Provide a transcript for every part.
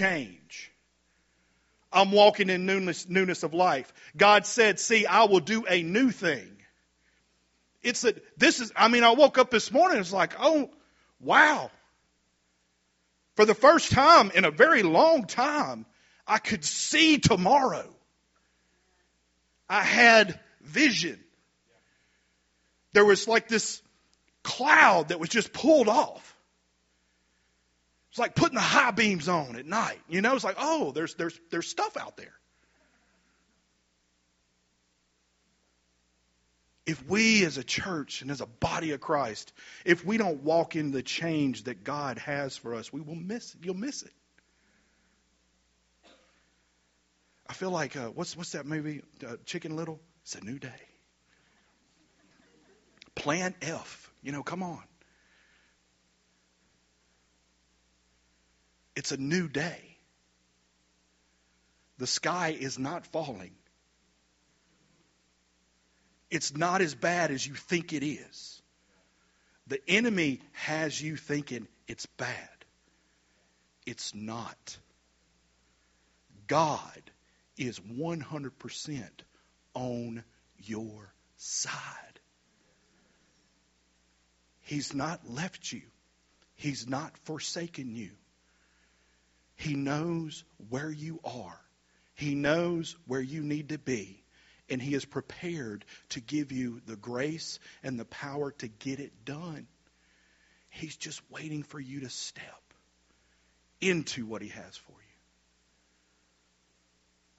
change. I'm walking in newness, newness of life. God said, see, I will do a new thing. It's a, this is, I mean, I woke up this morning, it's like, oh, wow. For the first time in a very long time, I could see tomorrow. I had vision. There was like this cloud that was just pulled off. It's like putting the high beams on at night. You know, it's like, oh, there's there's there's stuff out there. If we as a church and as a body of Christ, if we don't walk in the change that God has for us, we will miss it. You'll miss it. I feel like uh, what's what's that movie? Uh, Chicken Little. It's a new day. Plan F. You know, come on. It's a new day. The sky is not falling. It's not as bad as you think it is. The enemy has you thinking it's bad. It's not. God is 100% on your side. He's not left you. He's not forsaken you. He knows where you are. He knows where you need to be. And He is prepared to give you the grace and the power to get it done. He's just waiting for you to step into what He has for you.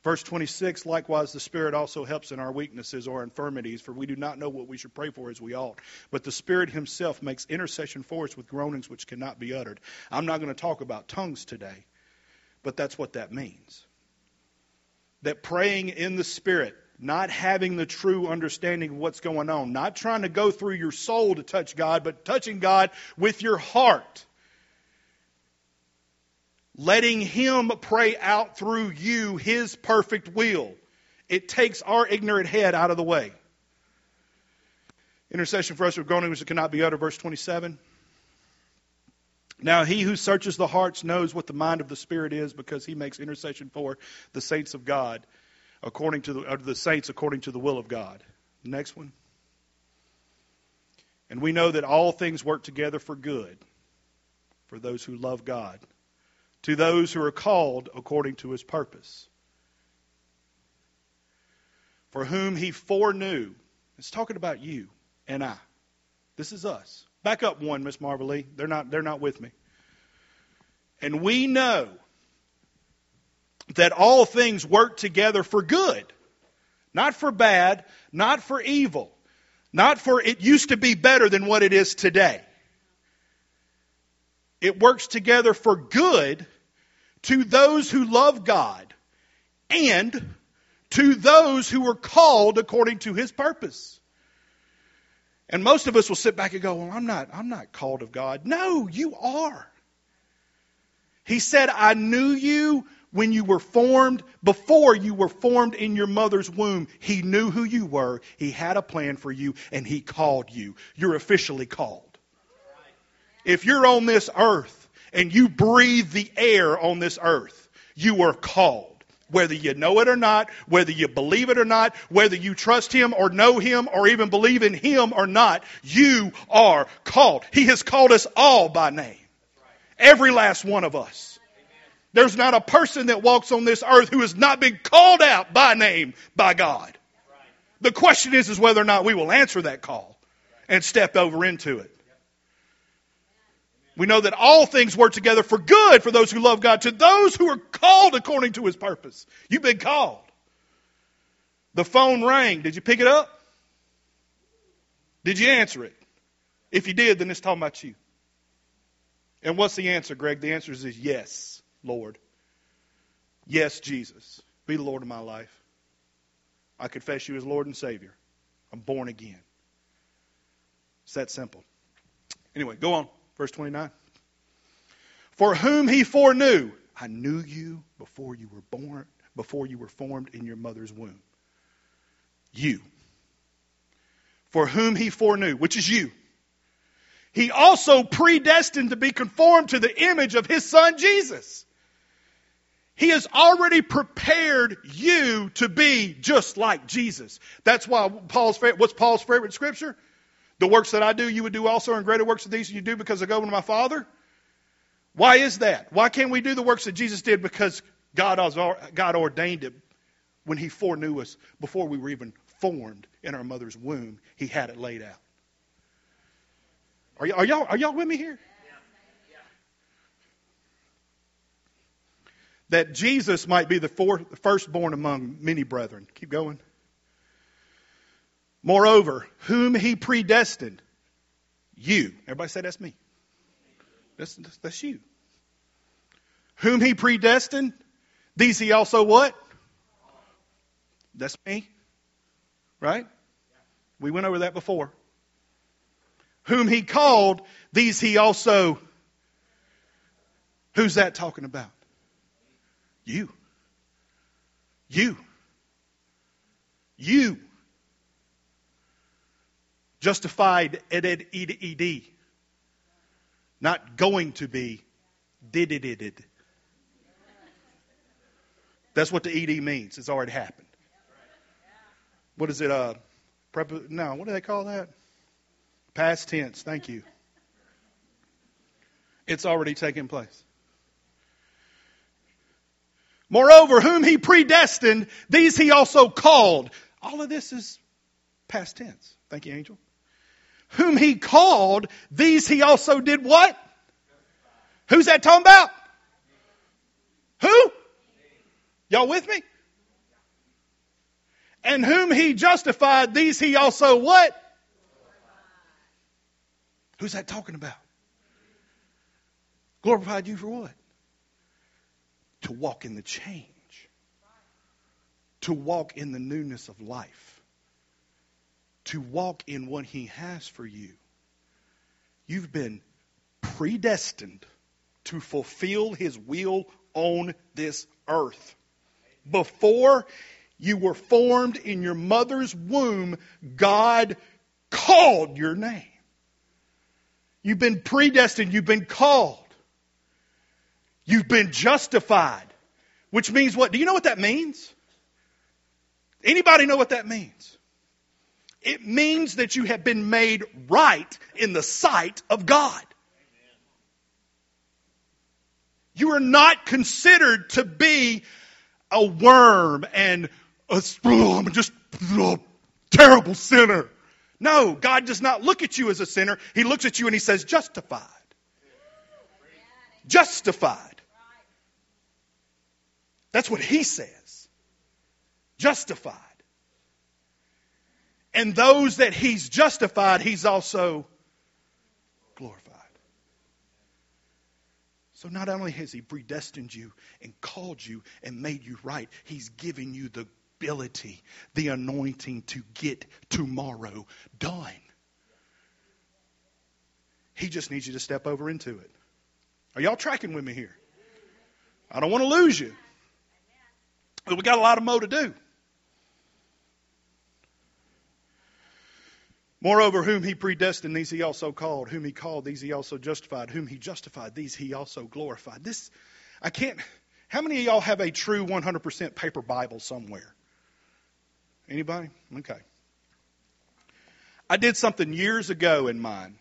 Verse 26, likewise, the Spirit also helps in our weaknesses or infirmities, for we do not know what we should pray for as we ought. But the Spirit Himself makes intercession for us with groanings which cannot be uttered. I'm not going to talk about tongues today. But that's what that means. That praying in the Spirit, not having the true understanding of what's going on, not trying to go through your soul to touch God, but touching God with your heart. Letting Him pray out through you His perfect will. It takes our ignorant head out of the way. Intercession for us with groaning which cannot be uttered, verse 27. Now, he who searches the hearts knows what the mind of the Spirit is because he makes intercession for the saints of God, according to the, or the saints according to the will of God. Next one. And we know that all things work together for good for those who love God, to those who are called according to his purpose. For whom he foreknew. It's talking about you and I. This is us. Back up one, Miss Marvel They're not, they're not with me. And we know that all things work together for good, not for bad, not for evil, not for it used to be better than what it is today. It works together for good to those who love God and to those who are called according to his purpose. And most of us will sit back and go, Well, I'm not, I'm not called of God. No, you are. He said, I knew you when you were formed, before you were formed in your mother's womb. He knew who you were. He had a plan for you, and He called you. You're officially called. If you're on this earth and you breathe the air on this earth, you are called whether you know it or not, whether you believe it or not, whether you trust Him or know Him or even believe in Him or not, you are called. He has called us all by name. Every last one of us. There's not a person that walks on this earth who has not been called out by name by God. The question is, is whether or not we will answer that call and step over into it. We know that all things work together for good for those who love God, to those who are called according to his purpose. You've been called. The phone rang. Did you pick it up? Did you answer it? If you did, then it's talking about you. And what's the answer, Greg? The answer is yes, Lord. Yes, Jesus. Be the Lord of my life. I confess you as Lord and Savior. I'm born again. It's that simple. Anyway, go on. Verse 29. For whom he foreknew, I knew you before you were born, before you were formed in your mother's womb. You. For whom he foreknew, which is you. He also predestined to be conformed to the image of his son Jesus. He has already prepared you to be just like Jesus. That's why Paul's favorite, what's Paul's favorite scripture? The works that I do, you would do also, and greater works than these you do because I go to my Father. Why is that? Why can't we do the works that Jesus did? Because God, God ordained it when He foreknew us before we were even formed in our mother's womb. He had it laid out. Are, y- are y'all are y'all with me here? That Jesus might be the fourth, firstborn among many brethren. Keep going. Moreover, whom he predestined, you. Everybody say that's me. That's, that's you. Whom he predestined, these he also what? That's me. Right? We went over that before. Whom he called, these he also. Who's that talking about? You. You. You. Justified ed ed ed ed. Not going to be did it it. That's what the ed means. It's already happened. What is it? Uh, prep, no, what do they call that? Past tense. Thank you. It's already taken place. Moreover, whom he predestined, these he also called. All of this is past tense. Thank you, Angel. Whom he called, these he also did what? Who's that talking about? Who? Y'all with me? And whom he justified, these he also what? Who's that talking about? Glorified you for what? To walk in the change. To walk in the newness of life. To walk in what he has for you. You've been predestined to fulfill his will on this earth. Before you were formed in your mother's womb, God called your name. You've been predestined. You've been called. You've been justified. Which means what? Do you know what that means? Anybody know what that means? It means that you have been made right in the sight of God. You are not considered to be a worm and a, oh, I'm just a terrible sinner. No, God does not look at you as a sinner. He looks at you and he says, justified. Justified. That's what he says. Justified. And those that he's justified, he's also glorified. So not only has he predestined you and called you and made you right, he's given you the ability, the anointing to get tomorrow done. He just needs you to step over into it. Are y'all tracking with me here? I don't want to lose you. But we got a lot of mo to do. Moreover, whom he predestined, these he also called. Whom he called, these he also justified. Whom he justified, these he also glorified. This, I can't. How many of y'all have a true 100% paper Bible somewhere? Anybody? Okay. I did something years ago in mine.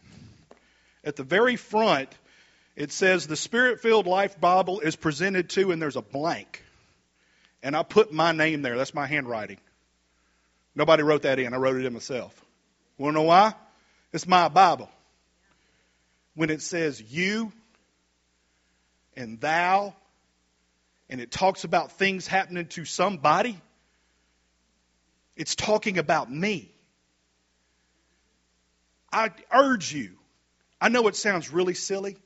At the very front, it says the Spirit filled Life Bible is presented to, and there's a blank. And I put my name there. That's my handwriting. Nobody wrote that in. I wrote it in myself. Want to know why? It's my Bible. When it says you and thou, and it talks about things happening to somebody, it's talking about me. I urge you. I know it sounds really silly,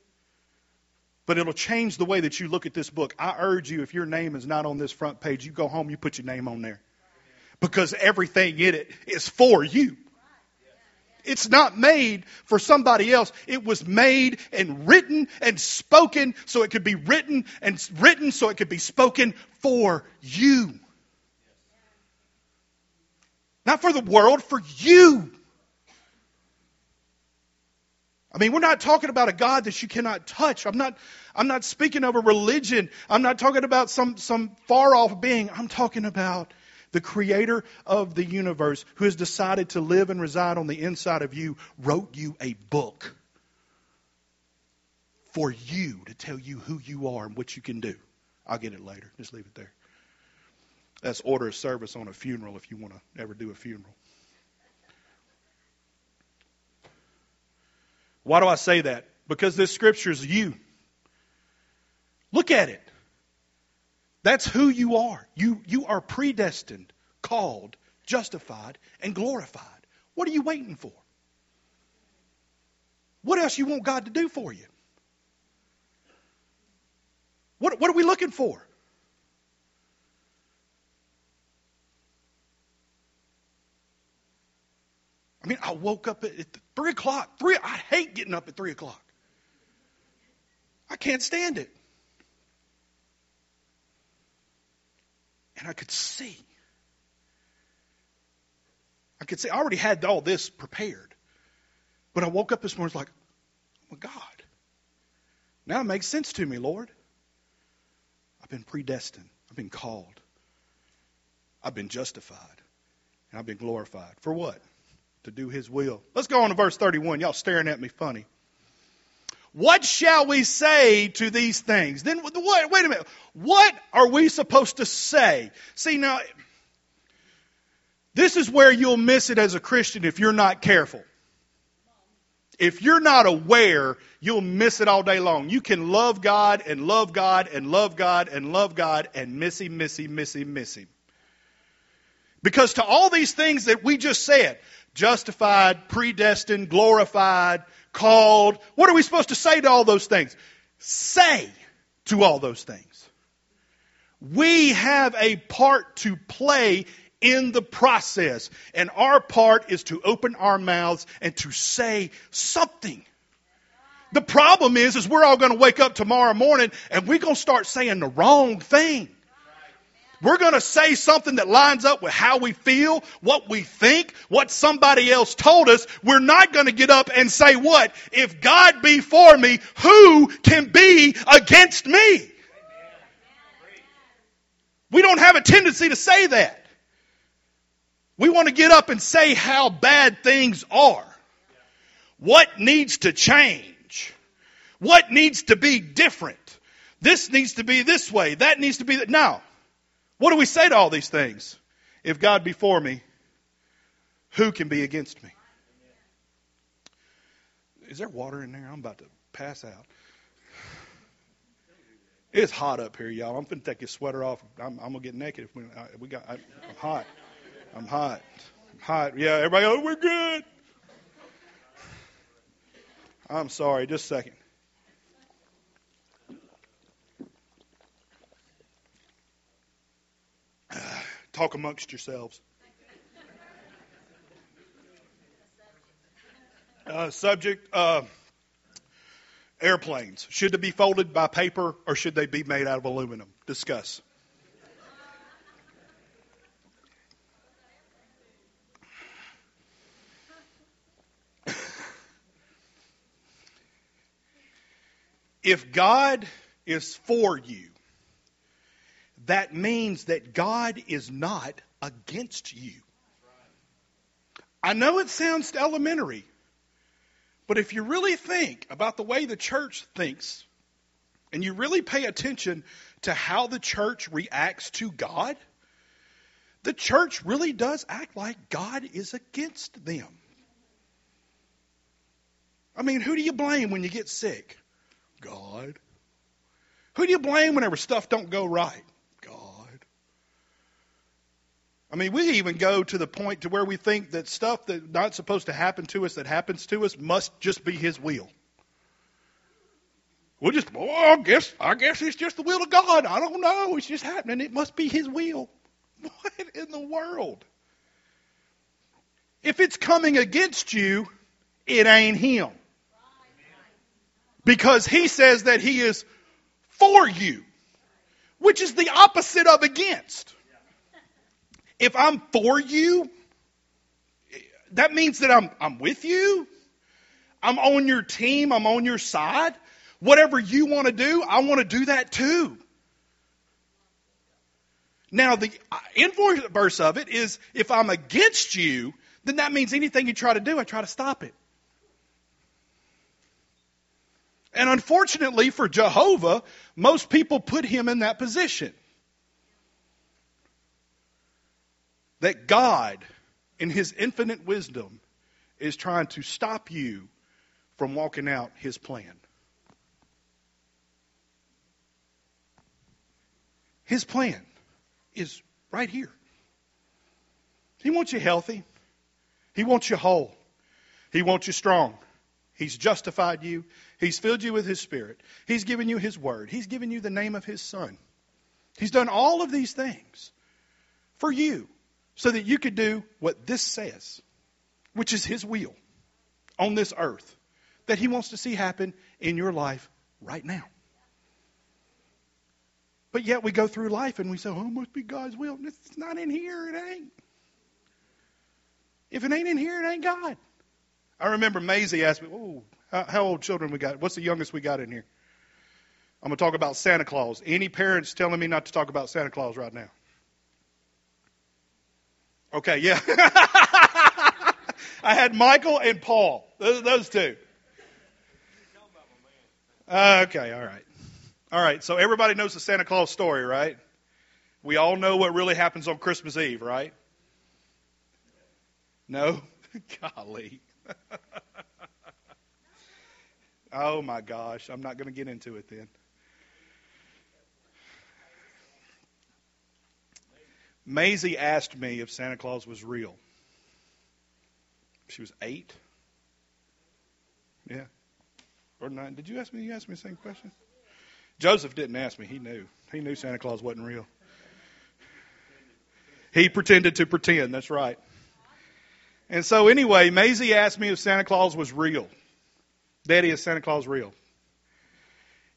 but it'll change the way that you look at this book. I urge you, if your name is not on this front page, you go home, you put your name on there. Because everything in it is for you. It's not made for somebody else. It was made and written and spoken so it could be written and written so it could be spoken for you. Not for the world, for you. I mean, we're not talking about a God that you cannot touch. I'm not, I'm not speaking of a religion. I'm not talking about some, some far off being. I'm talking about the creator of the universe who has decided to live and reside on the inside of you, wrote you a book for you to tell you who you are and what you can do. I'll get it later. Just leave it there. That's order of service on a funeral if you want to ever do a funeral. Why do I say that? Because this scripture is you. Look at it. That's who you are. You, you are predestined, called, justified, and glorified. What are you waiting for? What else you want God to do for you? What, what are we looking for? I mean, I woke up at, at three o'clock. Three. I hate getting up at three o'clock. I can't stand it. And I could see. I could see. I already had all this prepared, but I woke up this morning like, oh my God. Now it makes sense to me, Lord. I've been predestined. I've been called. I've been justified. And I've been glorified. For what? to do his will. Let's go on to verse 31. Y'all staring at me funny. What shall we say to these things? Then wait, wait a minute. What are we supposed to say? See now this is where you'll miss it as a Christian if you're not careful. If you're not aware, you'll miss it all day long. You can love God and love God and love God and love God and miss Him, miss Him, miss Him, miss Him. Because to all these things that we just said, justified, predestined, glorified, called. What are we supposed to say to all those things? Say to all those things. We have a part to play in the process, and our part is to open our mouths and to say something. The problem is, is we're all going to wake up tomorrow morning and we're going to start saying the wrong thing. We're going to say something that lines up with how we feel, what we think, what somebody else told us. We're not going to get up and say what? If God be for me, who can be against me? We don't have a tendency to say that. We want to get up and say how bad things are. What needs to change? What needs to be different? This needs to be this way. That needs to be that. Now, what do we say to all these things? If God be for me, who can be against me? Is there water in there? I'm about to pass out. It's hot up here, y'all. I'm going to take your sweater off. I'm, I'm to get naked if we, I, we got. I, am hot. I'm hot. I'm hot. Yeah, everybody. Oh, we're good. I'm sorry. Just a second. Talk amongst yourselves. Uh, subject uh, airplanes. Should they be folded by paper or should they be made out of aluminum? Discuss. if God is for you, that means that God is not against you. I know it sounds elementary, but if you really think about the way the church thinks, and you really pay attention to how the church reacts to God, the church really does act like God is against them. I mean, who do you blame when you get sick? God. Who do you blame whenever stuff don't go right? I mean, we even go to the point to where we think that stuff that's not supposed to happen to us that happens to us must just be His will. We'll just, I guess, I guess it's just the will of God. I don't know. It's just happening. It must be His will. What in the world? If it's coming against you, it ain't Him. Because He says that He is for you, which is the opposite of against. If I'm for you, that means that I'm, I'm with you. I'm on your team. I'm on your side. Whatever you want to do, I want to do that too. Now, the inverse of it is if I'm against you, then that means anything you try to do, I try to stop it. And unfortunately for Jehovah, most people put him in that position. That God, in his infinite wisdom, is trying to stop you from walking out his plan. His plan is right here. He wants you healthy. He wants you whole. He wants you strong. He's justified you. He's filled you with His Spirit. He's given you His Word. He's given you the name of His Son. He's done all of these things for you so that you could do what this says, which is His will on this earth that He wants to see happen in your life right now. But yet we go through life and we say, oh, it must be God's will. It's not in here, it ain't. If it ain't in here, it ain't God. I remember Maisie asked me, oh, how old children we got? What's the youngest we got in here? I'm going to talk about Santa Claus. Any parents telling me not to talk about Santa Claus right now? Okay, yeah. I had Michael and Paul. Those, those two. Uh, okay, all right. All right, so everybody knows the Santa Claus story, right? We all know what really happens on Christmas Eve, right? No? Golly. oh my gosh, I'm not going to get into it then. Maisie asked me if Santa Claus was real. She was eight. Yeah. Or nine. Did you ask me? You asked me the same question? Joseph didn't ask me. He knew. He knew Santa Claus wasn't real. He pretended to pretend. That's right. And so, anyway, Maisie asked me if Santa Claus was real. Daddy, is Santa Claus real?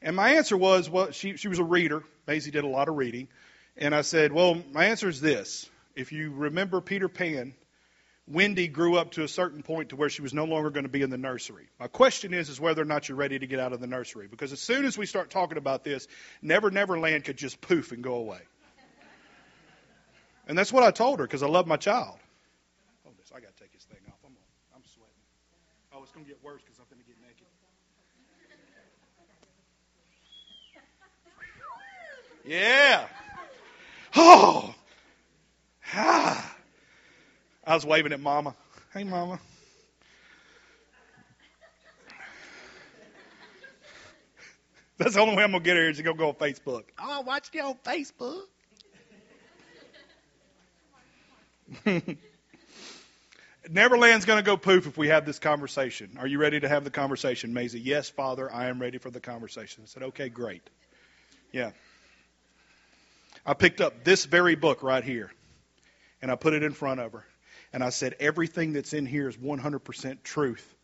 And my answer was, well, she, she was a reader. Maisie did a lot of reading. And I said, well, my answer is this. If you remember Peter Pan, Wendy grew up to a certain point to where she was no longer going to be in the nursery. My question is, is whether or not you're ready to get out of the nursery. Because as soon as we start talking about this, Never Never Land could just poof and go away. And that's what I told her because I love my child. Oh, this, I got to take this thing off. I'm, I'm sweating. Oh, it's going to get worse because I'm going to get naked. Yeah. Oh. Ah. I was waving at Mama. Hey, Mama. That's the only way I'm gonna get her is to go go on Facebook. Oh, I watched you on Facebook. Neverland's going to go poof if we have this conversation. Are you ready to have the conversation, Maisie? Yes, Father, I am ready for the conversation. I said, okay, great. Yeah. I picked up this very book right here, and I put it in front of her and I said, everything that's in here is 100% truth.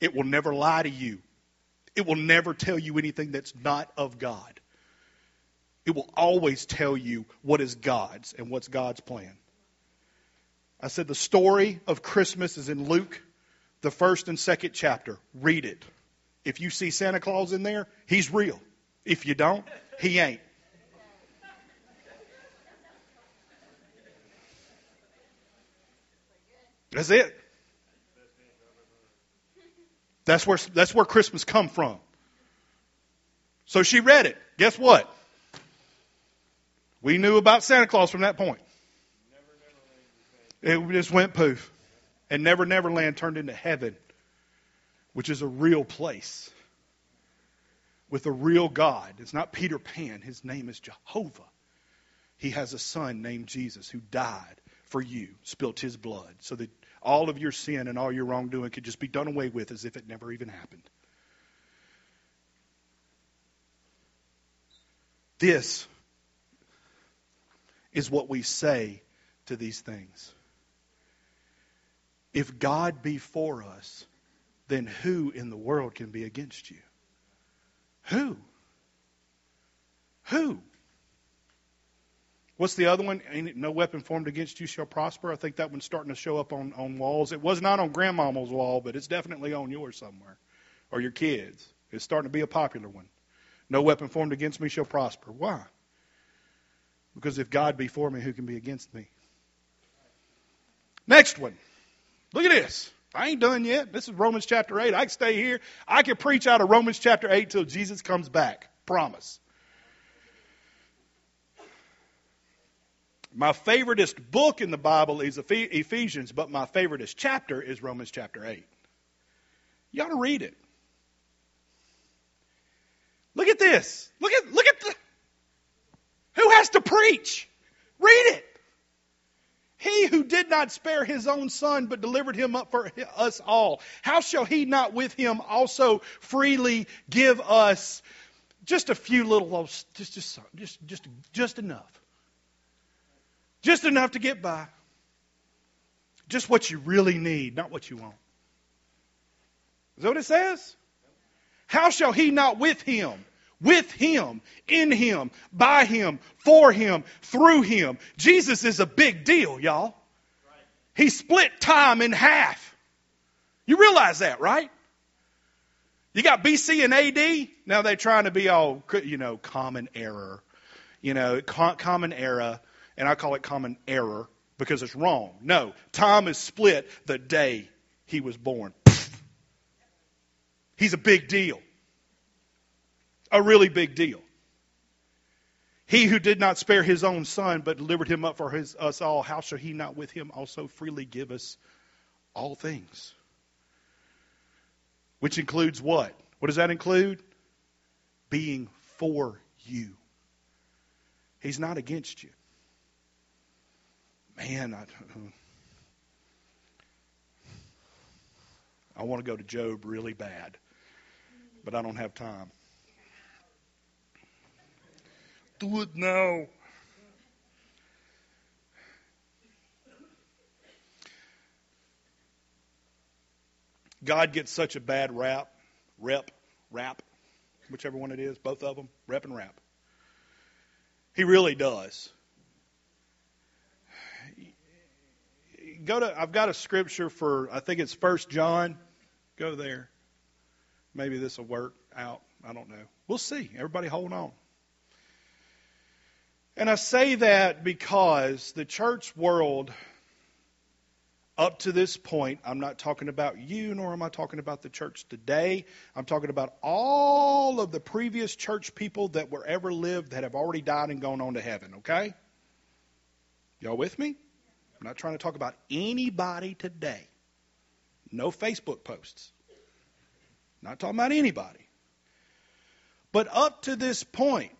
It will never lie to you. It will never tell you anything that's not of God. It will always tell you what is God's and what's God's plan. I said, the story of Christmas is in Luke, the first and second chapter. Read it. If you see Santa Claus in there, he's real. If you don't, he ain't. That's it. That's where, that's where Christmas come from. So she read it. Guess what? We knew about Santa Claus from that point. It just went poof. And Never Never Land turned into heaven, which is a real place with a real God. It's not Peter Pan. His name is Jehovah. He has a son named Jesus who died for you, spilt his blood so that all of your sin and all your wrongdoing could just be done away with as if it never even happened. This is what we say to these things. If God be for us, then who in the world can be against you? Who? Who? What's the other one? Ain't it no weapon formed against you shall prosper? I think that one's starting to show up on, on walls. It was not on grandmama's wall, but it's definitely on yours somewhere. Or your kids. It's starting to be a popular one. No weapon formed against me shall prosper. Why? Because if God be for me, who can be against me? Next one. Look at this. I ain't done yet. This is Romans chapter 8. I can stay here. I can preach out of Romans chapter 8 till Jesus comes back. Promise. My favoriteest book in the Bible is Ephesians, but my favoriteest chapter is Romans chapter 8. You ought to read it. Look at this. Look at look at the Who has to preach? Read it. He who did not spare his own son, but delivered him up for us all, how shall he not with him also freely give us just a few little, just, just, just, just, just enough? Just enough to get by. Just what you really need, not what you want. Is that what it says? How shall he not with him, with him, in him, by him, for him, through him? Jesus is a big deal, y'all. He split time in half. You realize that, right? You got BC and AD. Now they're trying to be all, you know, common error. You know, common era and I call it common error because it's wrong. No, time is split the day he was born. He's a big deal. A really big deal. He who did not spare his own son, but delivered him up for his, us all, how shall he not with him also freely give us all things? Which includes what? What does that include? Being for you. He's not against you man, I, I want to go to Job really bad, but I don't have time. Do it now. God gets such a bad rap, rep, rap, whichever one it is, both of them, rep and rap. He really does. Go to I've got a scripture for I think it's First John. Go there. Maybe this will work out. I don't know. We'll see. Everybody hold on. And I say that because the church world up to this point, I'm not talking about you, nor am I talking about the church today. I'm talking about all of the previous church people that were ever lived that have already died and gone on to heaven, okay? Y'all with me? I'm not trying to talk about anybody today. No Facebook posts. Not talking about anybody. But up to this point,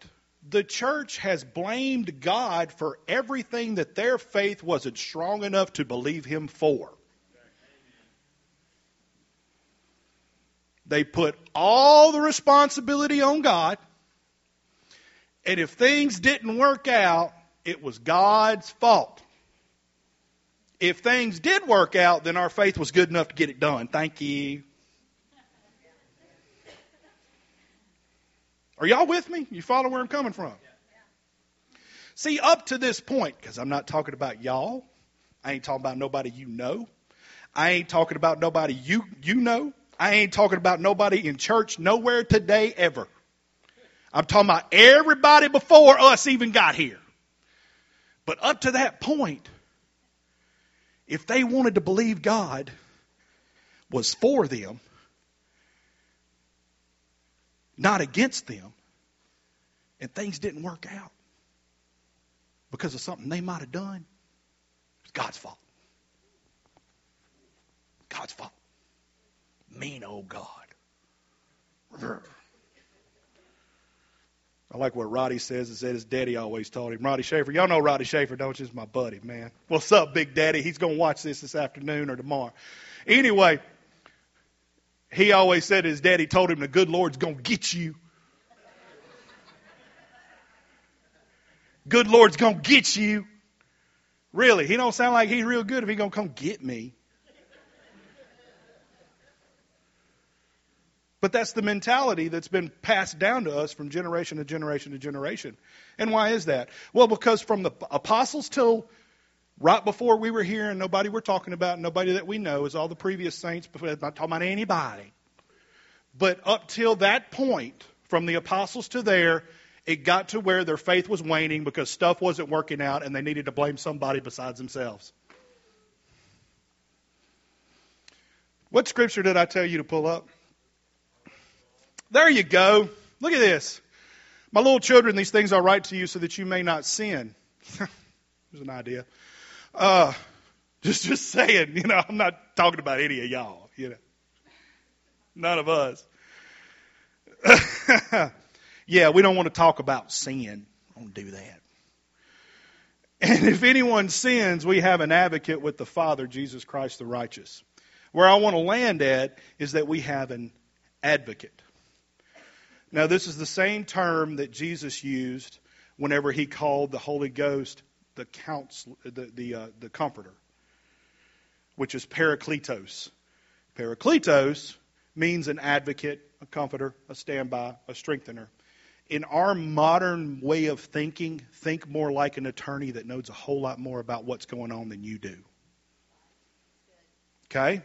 the church has blamed God for everything that their faith wasn't strong enough to believe Him for. They put all the responsibility on God, and if things didn't work out, it was God's fault if things did work out, then our faith was good enough to get it done. Thank you. Are y'all with me? You follow where I'm coming from? See, up to this point, because I'm not talking about y'all, I ain't talking about nobody you know. I ain't talking about nobody you you know. I ain't talking about nobody in church nowhere today ever. I'm talking about everybody before us even got here. But up to that point, if they wanted to believe God was for them, not against them, and things didn't work out because of something they might have done, it's God's fault. God's fault. Mean old God. I like what Roddy says. It said his daddy always taught him. Roddy Schaefer. Y'all know Roddy Schaefer, don't you? He's my buddy, man. What's up, Big Daddy? He's going to watch this this afternoon or tomorrow. Anyway, he always said his daddy told him the good Lord's going to get you. Good Lord's going to get you. Really, he don't sound like he's real good if he going to come get me. But that's the mentality that's been passed down to us from generation to generation to generation. And why is that? Well, because from the apostles till right before we were here, and nobody we're talking about, nobody that we know, is all the previous saints, I'm not talking about anybody. But up till that point, from the apostles to there, it got to where their faith was waning because stuff wasn't working out and they needed to blame somebody besides themselves. What scripture did I tell you to pull up? There you go. Look at this. My little children, these things I write to you so that you may not sin. There's an idea. Uh, just, just saying, you know, I'm not talking about any of y'all, you know. None of us. yeah, we don't want to talk about sin. Don't do that. And if anyone sins, we have an advocate with the Father, Jesus Christ the righteous. Where I want to land at is that we have an advocate. Now, this is the same term that Jesus used whenever he called the Holy Ghost the counsel, the the, uh, the comforter, which is parakletos. Parakletos means an advocate, a comforter, a standby, a strengthener. In our modern way of thinking, think more like an attorney that knows a whole lot more about what's going on than you do. Okay?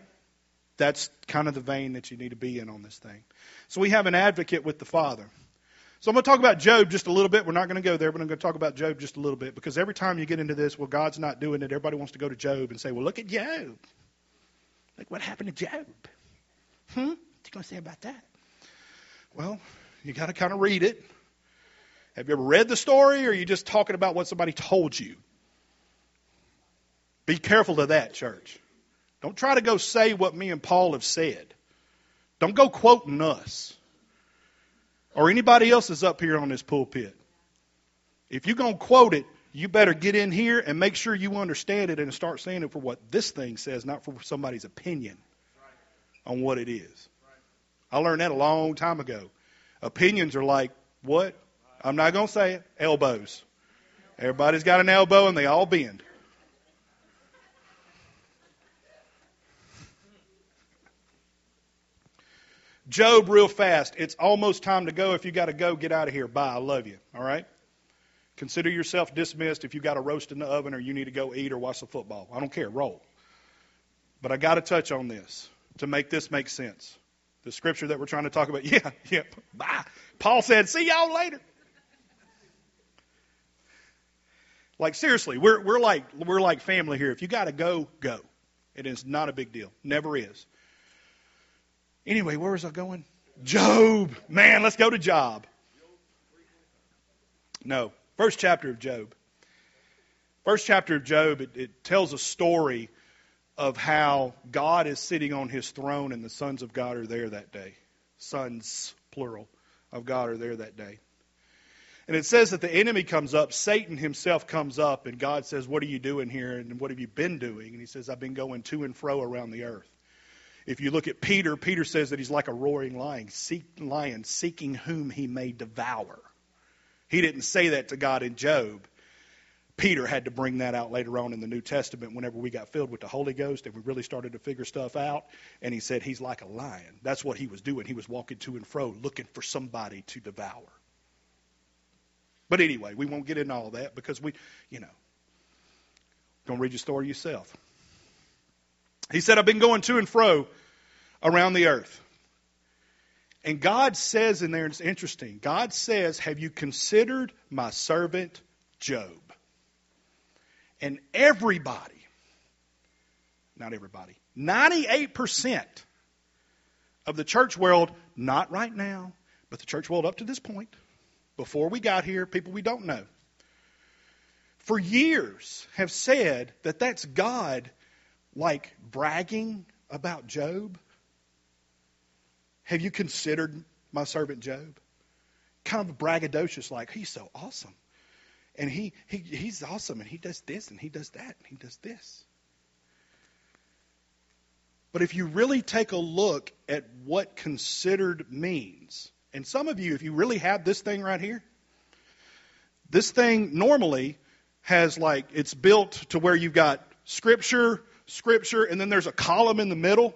That's kind of the vein that you need to be in on this thing. So we have an advocate with the Father. So I'm going to talk about Job just a little bit. We're not going to go there, but I'm going to talk about Job just a little bit because every time you get into this, well, God's not doing it. Everybody wants to go to Job and say, well, look at Job. Like, what happened to Job? Hmm? What you going to say about that? Well, you got to kind of read it. Have you ever read the story, or are you just talking about what somebody told you? Be careful of that, church. Don't try to go say what me and Paul have said. Don't go quoting us or anybody else is up here on this pulpit. If you're going to quote it, you better get in here and make sure you understand it and start saying it for what this thing says, not for somebody's opinion on what it is. I learned that a long time ago. Opinions are like, what? I'm not going to say it. Elbows. Everybody's got an elbow and they all bend. Job, real fast. It's almost time to go. If you got to go, get out of here. Bye. I love you. All right? Consider yourself dismissed if you got a roast in the oven or you need to go eat or watch the football. I don't care. Roll. But I got to touch on this to make this make sense. The scripture that we're trying to talk about. Yeah, yeah. Bye. Paul said, "See y'all later." Like seriously, we're we're like we're like family here. If you got to go, go. It is not a big deal. Never is. Anyway, where was I going? Job. Man, let's go to Job. No, first chapter of Job. First chapter of Job, it, it tells a story of how God is sitting on his throne and the sons of God are there that day. Sons, plural, of God are there that day. And it says that the enemy comes up, Satan himself comes up, and God says, What are you doing here? And what have you been doing? And he says, I've been going to and fro around the earth. If you look at Peter, Peter says that he's like a roaring lion, seek, lion seeking whom he may devour. He didn't say that to God in Job. Peter had to bring that out later on in the New Testament whenever we got filled with the Holy Ghost and we really started to figure stuff out. And he said he's like a lion. That's what he was doing. He was walking to and fro looking for somebody to devour. But anyway, we won't get into all that because we, you know, don't read your story yourself. He said, I've been going to and fro around the earth. And God says in there, it's interesting, God says, Have you considered my servant Job? And everybody, not everybody, 98% of the church world, not right now, but the church world up to this point, before we got here, people we don't know, for years have said that that's God like bragging about Job? Have you considered my servant Job? Kind of braggadocious, like he's so awesome. And he, he he's awesome and he does this and he does that and he does this. But if you really take a look at what considered means, and some of you, if you really have this thing right here, this thing normally has like, it's built to where you've got scripture, scripture, and then there's a column in the middle.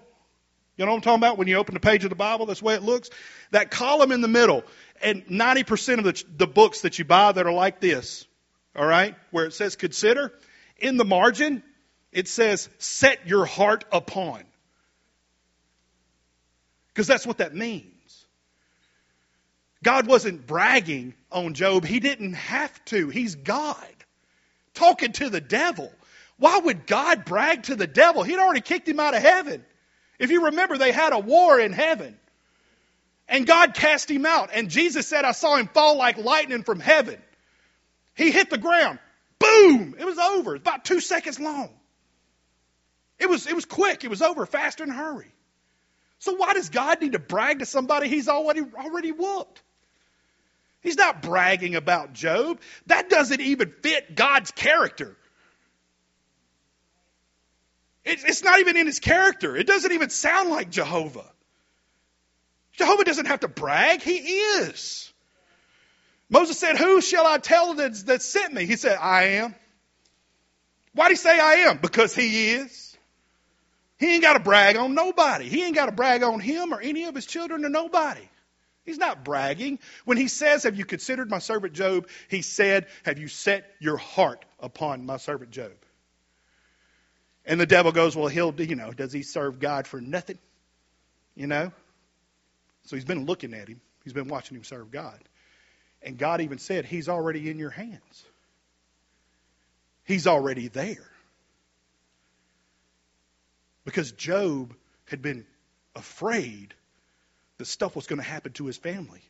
You know what I'm talking about? When you open the page of the Bible, that's the way it looks. That column in the middle, and 90% of the, the books that you buy that are like this, all right, where it says consider, in the margin, it says set your heart upon. Because that's what that means. God wasn't bragging on Job. He didn't have to. He's God. Talking to the devil. Why would God brag to the devil? He'd already kicked him out of heaven. If you remember, they had a war in heaven. And God cast him out. And Jesus said, I saw him fall like lightning from heaven. He hit the ground. Boom! It was over. About two seconds long. It was, it was quick. It was over faster a hurry. So why does God need to brag to somebody he's already, already whooped? He's not bragging about Job. That doesn't even fit God's character. It's not even in his character. It doesn't even sound like Jehovah. Jehovah doesn't have to brag. He is. Moses said, Who shall I tell that, that sent me? He said, I am. Why did he say I am? Because he is. He ain't got to brag on nobody. He ain't got to brag on him or any of his children or nobody. He's not bragging. When he says, Have you considered my servant Job? He said, Have you set your heart upon my servant Job? And the devil goes, Well, he'll, you know, does he serve God for nothing? You know? So he's been looking at him, he's been watching him serve God. And God even said, He's already in your hands, He's already there. Because Job had been afraid that stuff was going to happen to his family.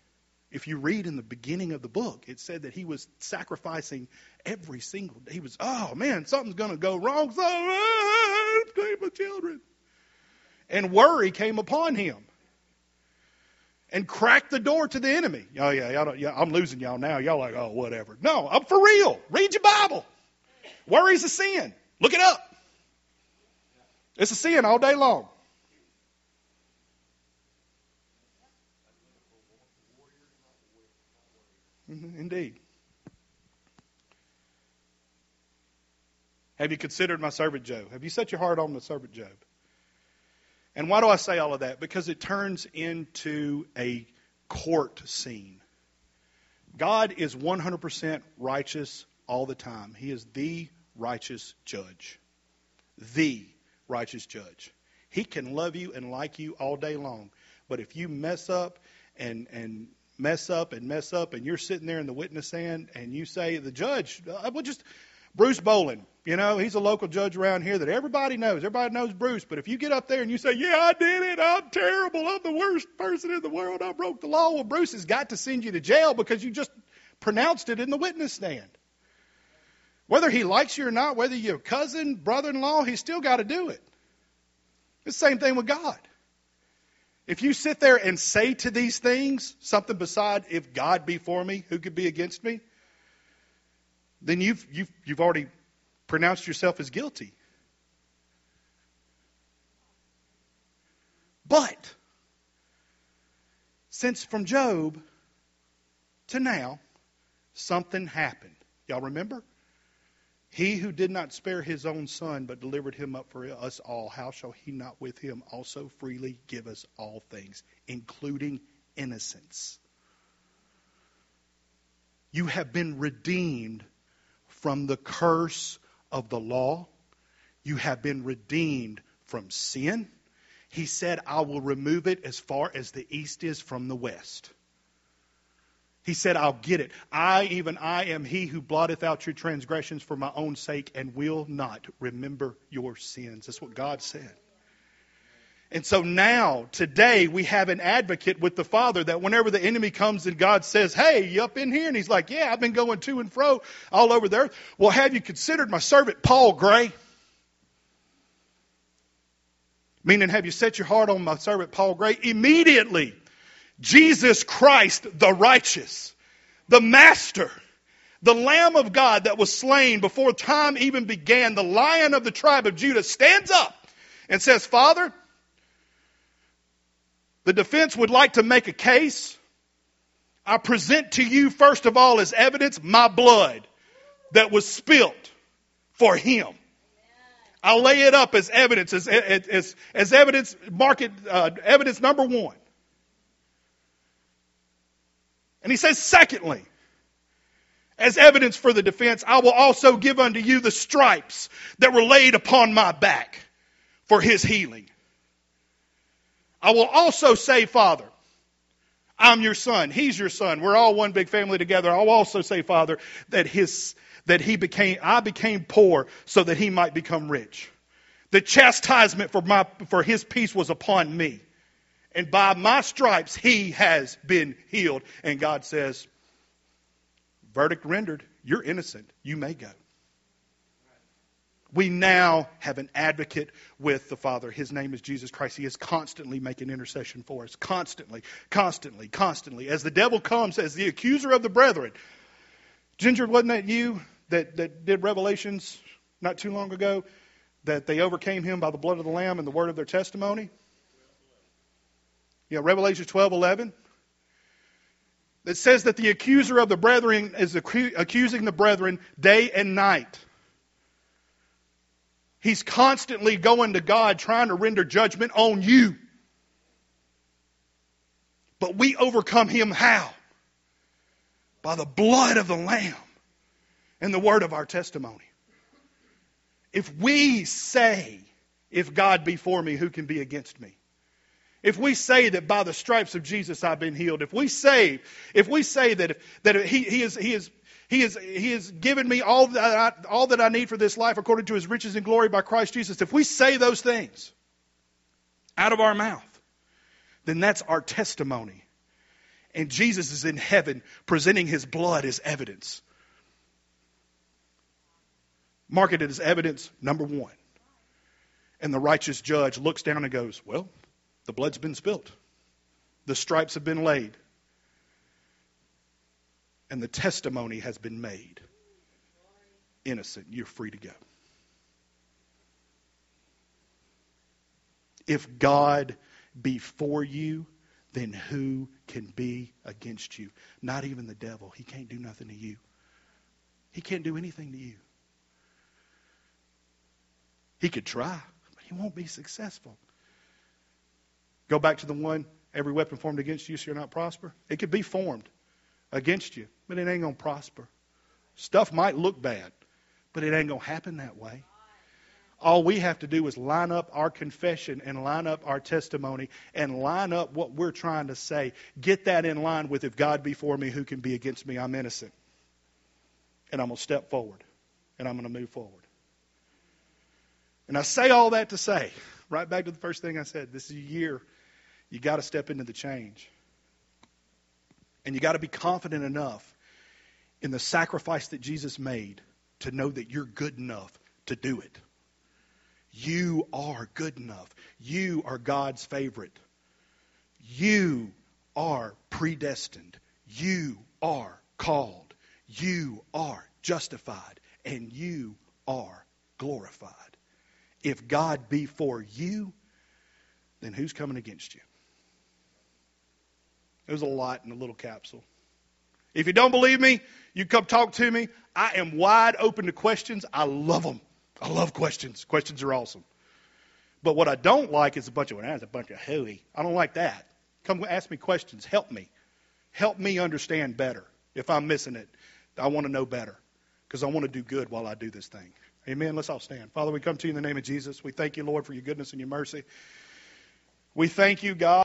If you read in the beginning of the book, it said that he was sacrificing every single day. He was, oh man, something's going to go wrong. So, ah, my children. And worry came upon him and cracked the door to the enemy. Oh yeah, y'all yeah, I'm losing y'all now. Y'all like, oh whatever. No, I'm for real. Read your Bible. Worry's a sin. Look it up. It's a sin all day long. Indeed. Have you considered my servant Job? Have you set your heart on the servant Job? And why do I say all of that? Because it turns into a court scene. God is 100% righteous all the time. He is the righteous judge. The righteous judge. He can love you and like you all day long. But if you mess up and, and mess up and mess up, and you're sitting there in the witness stand, and you say, the judge, uh, will just, Bruce Bolin, you know, he's a local judge around here that everybody knows. Everybody knows Bruce. But if you get up there and you say, yeah, I did it, I'm terrible, I'm the worst person in the world, I broke the law, well, Bruce has got to send you to jail because you just pronounced it in the witness stand. Whether he likes you or not, whether you're cousin, brother in law, he's still got to do it. It's the same thing with God. If you sit there and say to these things something beside, if God be for me, who could be against me? Then you've, you've, you've already pronounced yourself as guilty. But, since from Job to now, something happened. Y'all remember? He who did not spare his own son, but delivered him up for us all, how shall he not with him also freely give us all things, including innocence? You have been redeemed from the curse of the law. You have been redeemed from sin. He said, I will remove it as far as the east is from the west. He said, I'll get it. I, even I, am he who blotteth out your transgressions for my own sake and will not remember your sins. That's what God said. And so now, today, we have an advocate with the Father that whenever the enemy comes and God says, Hey, you up in here? And he's like, Yeah, I've been going to and fro all over there. Well, have you considered my servant Paul Gray? Meaning, have you set your heart on my servant Paul Gray? Immediately, Jesus Christ, the righteous, the Master, the Lamb of God that was slain before time even began, the Lion of the tribe of Judah, stands up and says, Father, the defense would like to make a case. I present to you, first of all, as evidence, my blood that was spilt for him. I'll lay it up as evidence, as, as, as evidence, market, uh, evidence number one. And he says, secondly, as evidence for the defense, I will also give unto you the stripes that were laid upon my back for his healing. I will also say, Father, I'm your son. He's your son. We're all one big family together. I'll also say, Father, that his, that he became, I became poor so that he might become rich. The chastisement for my, for his peace was upon me. And by my stripes, he has been healed. And God says, verdict rendered. You're innocent. You may go. We now have an advocate with the Father. His name is Jesus Christ. He is constantly making intercession for us. Constantly, constantly, constantly. As the devil comes as the accuser of the brethren. Ginger, wasn't that you that, that did Revelations not too long ago? That they overcame him by the blood of the Lamb and the word of their testimony? Yeah, Revelation 12 11. That says that the accuser of the brethren is accusing the brethren day and night. He's constantly going to God trying to render judgment on you. But we overcome him how? By the blood of the Lamb and the word of our testimony. If we say, if God be for me, who can be against me? If we say that by the stripes of Jesus I've been healed, if we say, if we say that, that he, he, is, he, is, he, is, he has given me all that, I, all that I need for this life according to his riches and glory by Christ Jesus, if we say those things out of our mouth, then that's our testimony. And Jesus is in heaven presenting his blood as evidence. Marketed as evidence number one. And the righteous judge looks down and goes, Well, the blood's been spilt, the stripes have been laid, and the testimony has been made. Innocent, you're free to go. If God be for you, then who can be against you? Not even the devil. He can't do nothing to you. He can't do anything to you. He could try, but he won't be successful. Go back to the one, every weapon formed against you shall not prosper. It could be formed against you, but it ain't going to prosper. Stuff might look bad, but it ain't going to happen that way. All we have to do is line up our confession and line up our testimony and line up what we're trying to say. Get that in line with if God be for me, who can be against me? I'm innocent. And I'm going to step forward and I'm going to move forward. And I say all that to say, right back to the first thing I said, this is a year you got to step into the change. And you got to be confident enough in the sacrifice that Jesus made to know that you're good enough to do it. You are good enough. You are God's favorite. You are predestined. You are called. You are justified. And you are glorified. If God be for you, then who's coming against you? There's a lot in a little capsule. If you don't believe me, you come talk to me. I am wide open to questions. I love them. I love questions. Questions are awesome. But what I don't like is a bunch of, well, a bunch of hooey. I don't like that. Come ask me questions. Help me. Help me understand better. If I'm missing it, I want to know better because I want to do good while I do this thing. Amen. Let's all stand. Father, we come to you in the name of Jesus. We thank you, Lord, for your goodness and your mercy. We thank you, God.